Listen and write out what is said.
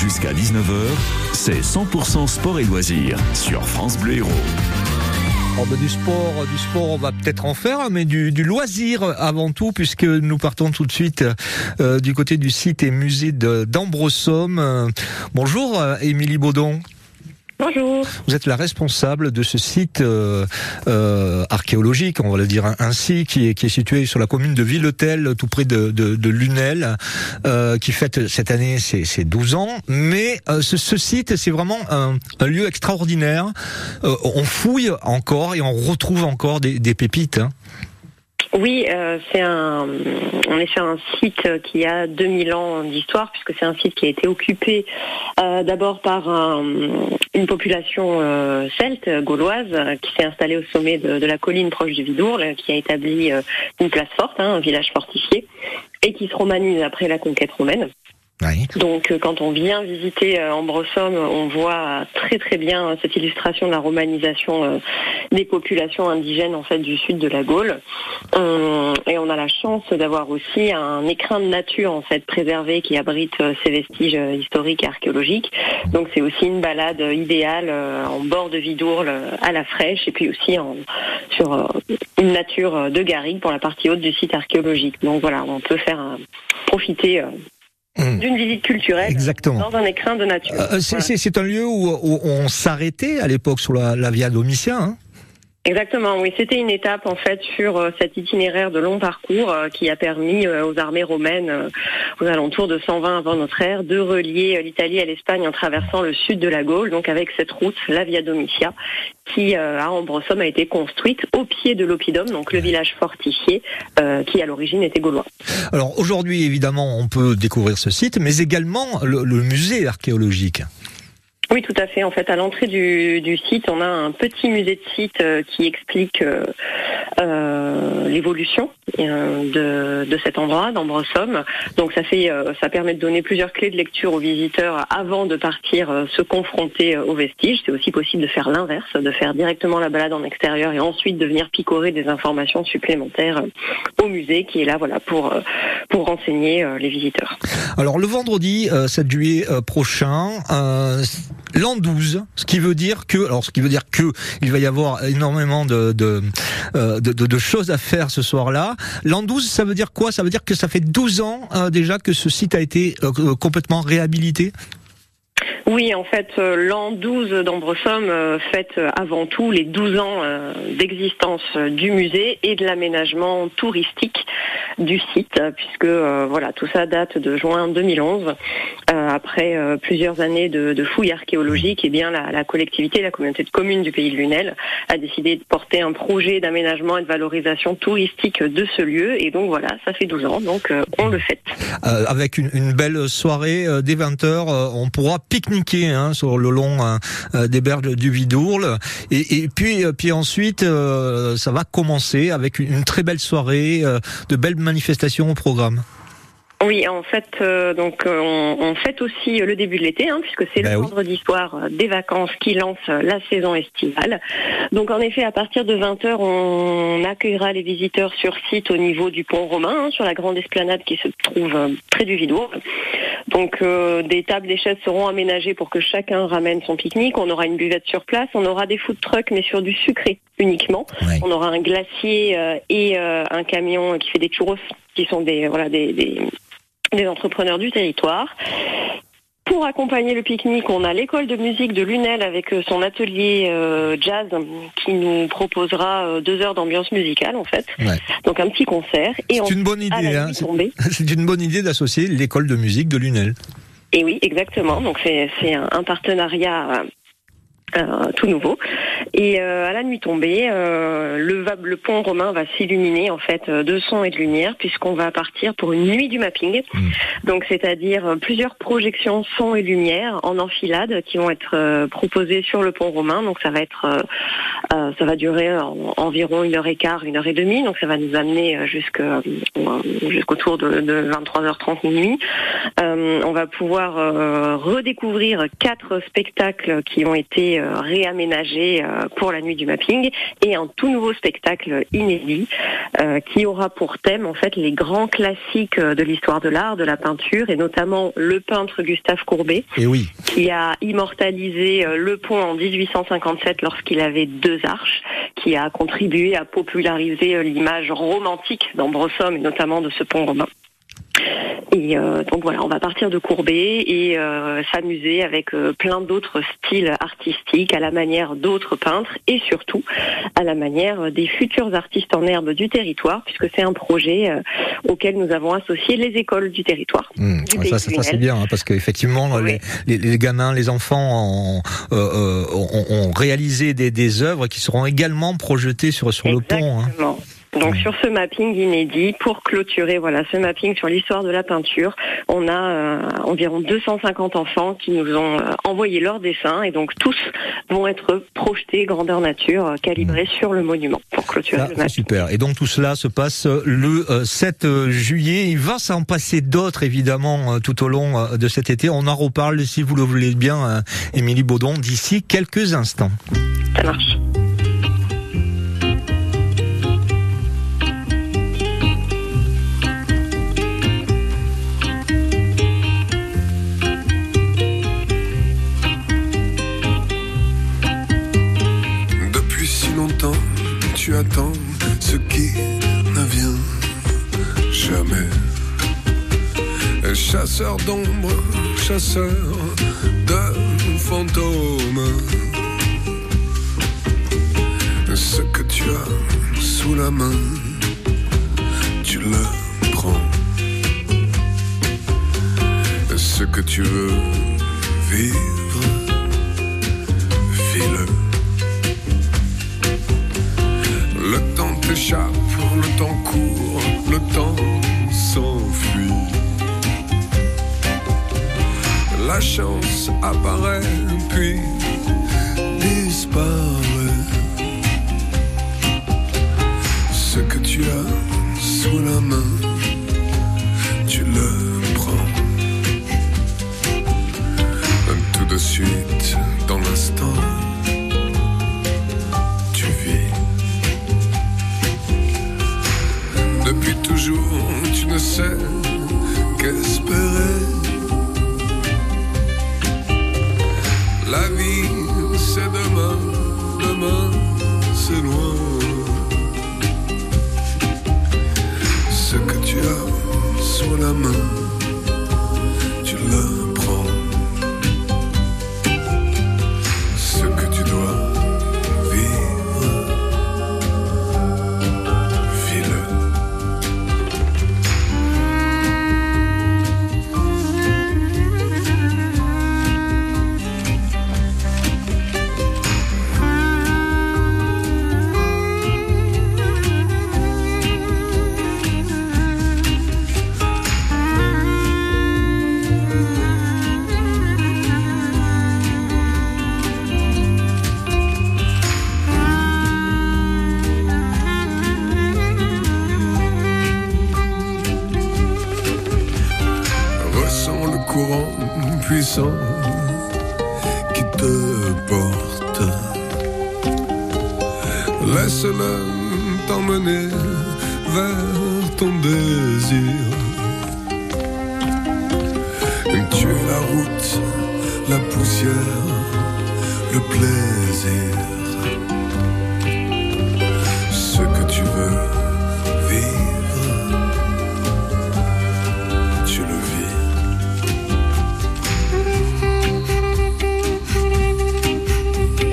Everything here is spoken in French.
Jusqu'à 19h, c'est 100% sport et loisirs sur France Bleu Héros. Ben, du sport, du sport, on va peut-être en faire, mais du, loisir avant tout, puisque nous partons tout de suite euh, du côté du site et musée d'Ambresomme. bonjour, euh, Émilie Baudon. Vous êtes la responsable de ce site euh, euh, archéologique, on va le dire ainsi, qui est, qui est situé sur la commune de Villetel, tout près de, de, de Lunel, euh, qui fête cette année ses, 12 ans. Mais euh, ce, ce, site, c'est vraiment un, un, lieu extraordinaire. Euh, on fouille encore et on retrouve encore des, des pépites. Hein. Oui, euh, c'est un, on est sur un site qui a 2000 ans d'histoire puisque c'est un site qui a été occupé euh, d'abord par un, une population euh, celte gauloise qui s'est installée au sommet de, de, la colline proche du Vidourle, qui a établi euh, une place forte, hein, un village fortifié, et qui se romanise après la conquête romaine. Donc euh, quand on vient visiter euh, Ambrosomme, on voit très très bien cette illustration de la romanisation euh, des populations indigènes en fait du sud de la Gaule. et on a la chance d'avoir aussi un écrin de nature en fait préservé qui abrite ces vestiges historiques et archéologiques. Donc c'est aussi une balade idéale en bord de Vidourle à la fraîche et puis aussi en, sur une nature de garrigue pour la partie haute du site archéologique. Donc voilà, on peut faire profiter Mmh. d'une visite culturelle Exactement. dans un écrin de nature. Euh, c'est voilà. un lieu où, où on s'arrêtait à l'époque sur la, la Via Domitia. Hein Exactement, oui. C'était une étape en fait sur euh, cet itinéraire de long parcours euh, qui a permis euh, aux armées romaines, aux alentours de 120 avant notre ère, de relier l'Italie à l'Espagne en traversant le sud de la Gaule, donc avec cette route, la Via Domitia, qui à Ambrosomme a été construite au pied de l'Oppidum, donc le village fortifié qui à l'origine était gaulois. Alors aujourd'hui, évidemment, on peut découvrir ce site, mais également le, le musée archéologique. Oui, tout à fait. En fait, à l'entrée du, du, site, on a un petit musée de site euh, qui explique euh, euh, l'évolution de, de, cet endroit, d'Ambrosomme. Donc, ça fait, ça permet de donner plusieurs clés de lecture aux visiteurs avant de partir se confronter aux vestiges. C'est aussi possible de faire l'inverse, de faire directement la balade en extérieur et ensuite de venir picorer des informations supplémentaires au musée, qui est là, voilà, pour pour renseigner les visiteurs. Alors, le vendredi 7 juillet prochain l'an 12, ce qui veut dire que, alors ce qui veut dire que il va y avoir énormément de euh, choses à faire ce soir-là. L'an 12, ça veut dire quoi? Ça veut dire que ça fait 12 ans euh, déjà que ce site a été euh, complètement réhabilité oui, en fait, euh, l'an 12 d'Ambresomme euh, fête euh, avant tout les 12 ans d'existence du musée et de l'aménagement touristique du site, puisque voilà, tout ça date de juin 2011. après plusieurs années de, fouilles archéologiques, et eh bien la, la, collectivité, la communauté de communes du pays de Lunel a décidé de porter un projet d'aménagement et de valorisation touristique de ce lieu. Et donc voilà, ça fait 12 ans, donc on le fête. avec une, une, belle soirée dès 20h, on pourra pique-niquer hein, sur le long hein, euh, des berges du Vidourle. Et, et puis, euh, puis ensuite, euh, ça va commencer avec une, très belle soirée, euh, de belles manifestations au programme. Oui, en fait, euh, donc on, on, fête aussi le début de l'été, hein, puisque c'est ben le oui. vendredi soir des vacances qui lance la saison estivale. Donc en effet, à partir de 20h, on accueillera les visiteurs sur site au niveau du pont romain, hein, sur la grande esplanade qui se trouve près du Vidour. Donc euh, des tables, des chaises seront aménagées pour que chacun ramène son pique-nique. On aura une buvette sur place, on aura des food trucks, mais sur du sucré uniquement. Ouais. On aura un glacier euh, et euh, un camion qui fait des churros, qui sont des voilà des, des des entrepreneurs du territoire. Pour accompagner le pique-nique, on a l'école de musique de Lunel avec son atelier euh, jazz qui nous proposera euh, deux heures d'ambiance musicale en fait. Ouais. Donc un petit concert. C'est une bonne idée. Hein. C'est une bonne idée d'associer l'école de musique de Lunel. Et oui, exactement. Donc c'est un, un partenariat euh, tout nouveau. Et euh, à la nuit tombée, euh, le, le, pont romain va s'illuminer en fait de son et de lumière puisqu'on va partir pour une nuit du mapping. Mmh. Donc c'est-à-dire plusieurs projections son et lumière en enfilade qui vont être proposées sur le pont romain. Donc ça va être, ça va durer en, environ une heure et quart, une heure et demie. Donc ça va nous amener jusqu'au jusqu'autour de, de 23h30 minuit. on va pouvoir redécouvrir quatre spectacles qui ont été réaménagé pour la nuit du mapping et un tout nouveau spectacle inédit qui aura pour thème en fait les grands classiques de l'histoire de l'art, de la peinture et notamment le peintre Gustave Courbet, et oui. qui a immortalisé le pont en 1857 lorsqu'il avait deux arches, qui a contribué à populariser l'image romantique d'Ambrosum et notamment de ce pont romain. Et euh, donc voilà, on va partir de Courbet et euh, s'amuser avec euh, plein d'autres styles artistiques à la manière d'autres peintres et surtout à la manière des futurs artistes en herbe du territoire, puisque c'est un projet auquel nous avons associé les écoles du territoire. Mmh. ça, c'est bien, hein, parce qu'effectivement, les, les, gamins, les enfants ont, ont, réalisé des, des, œuvres qui seront également projetées sur, sur le pont. Hein. Donc sur ce mapping inédit, pour clôturer voilà ce mapping sur l'histoire de la peinture, on a euh, environ 250 enfants qui nous ont euh, envoyé leurs dessins et donc tous vont être projetés grandeur nature, euh, calibrés mmh. sur le monument pour clôturer le mapping. Super. Et donc tout cela se passe le 7 juillet. Il va s'en passer d'autres évidemment tout au long de cet été. On en reparle si vous le voulez bien, Émilie Baudon, d'ici quelques instants. Ça marche. Chasseur d'ombre, chasseur tu ne sais qu'espérer. La vie, c'est demain, demain, c'est loin. Ce que tu as sur la main, tu l'as. Qui te porte. Laisse-le t'emmener vers ton désir. Tu es la route, la poussière, le plaisir.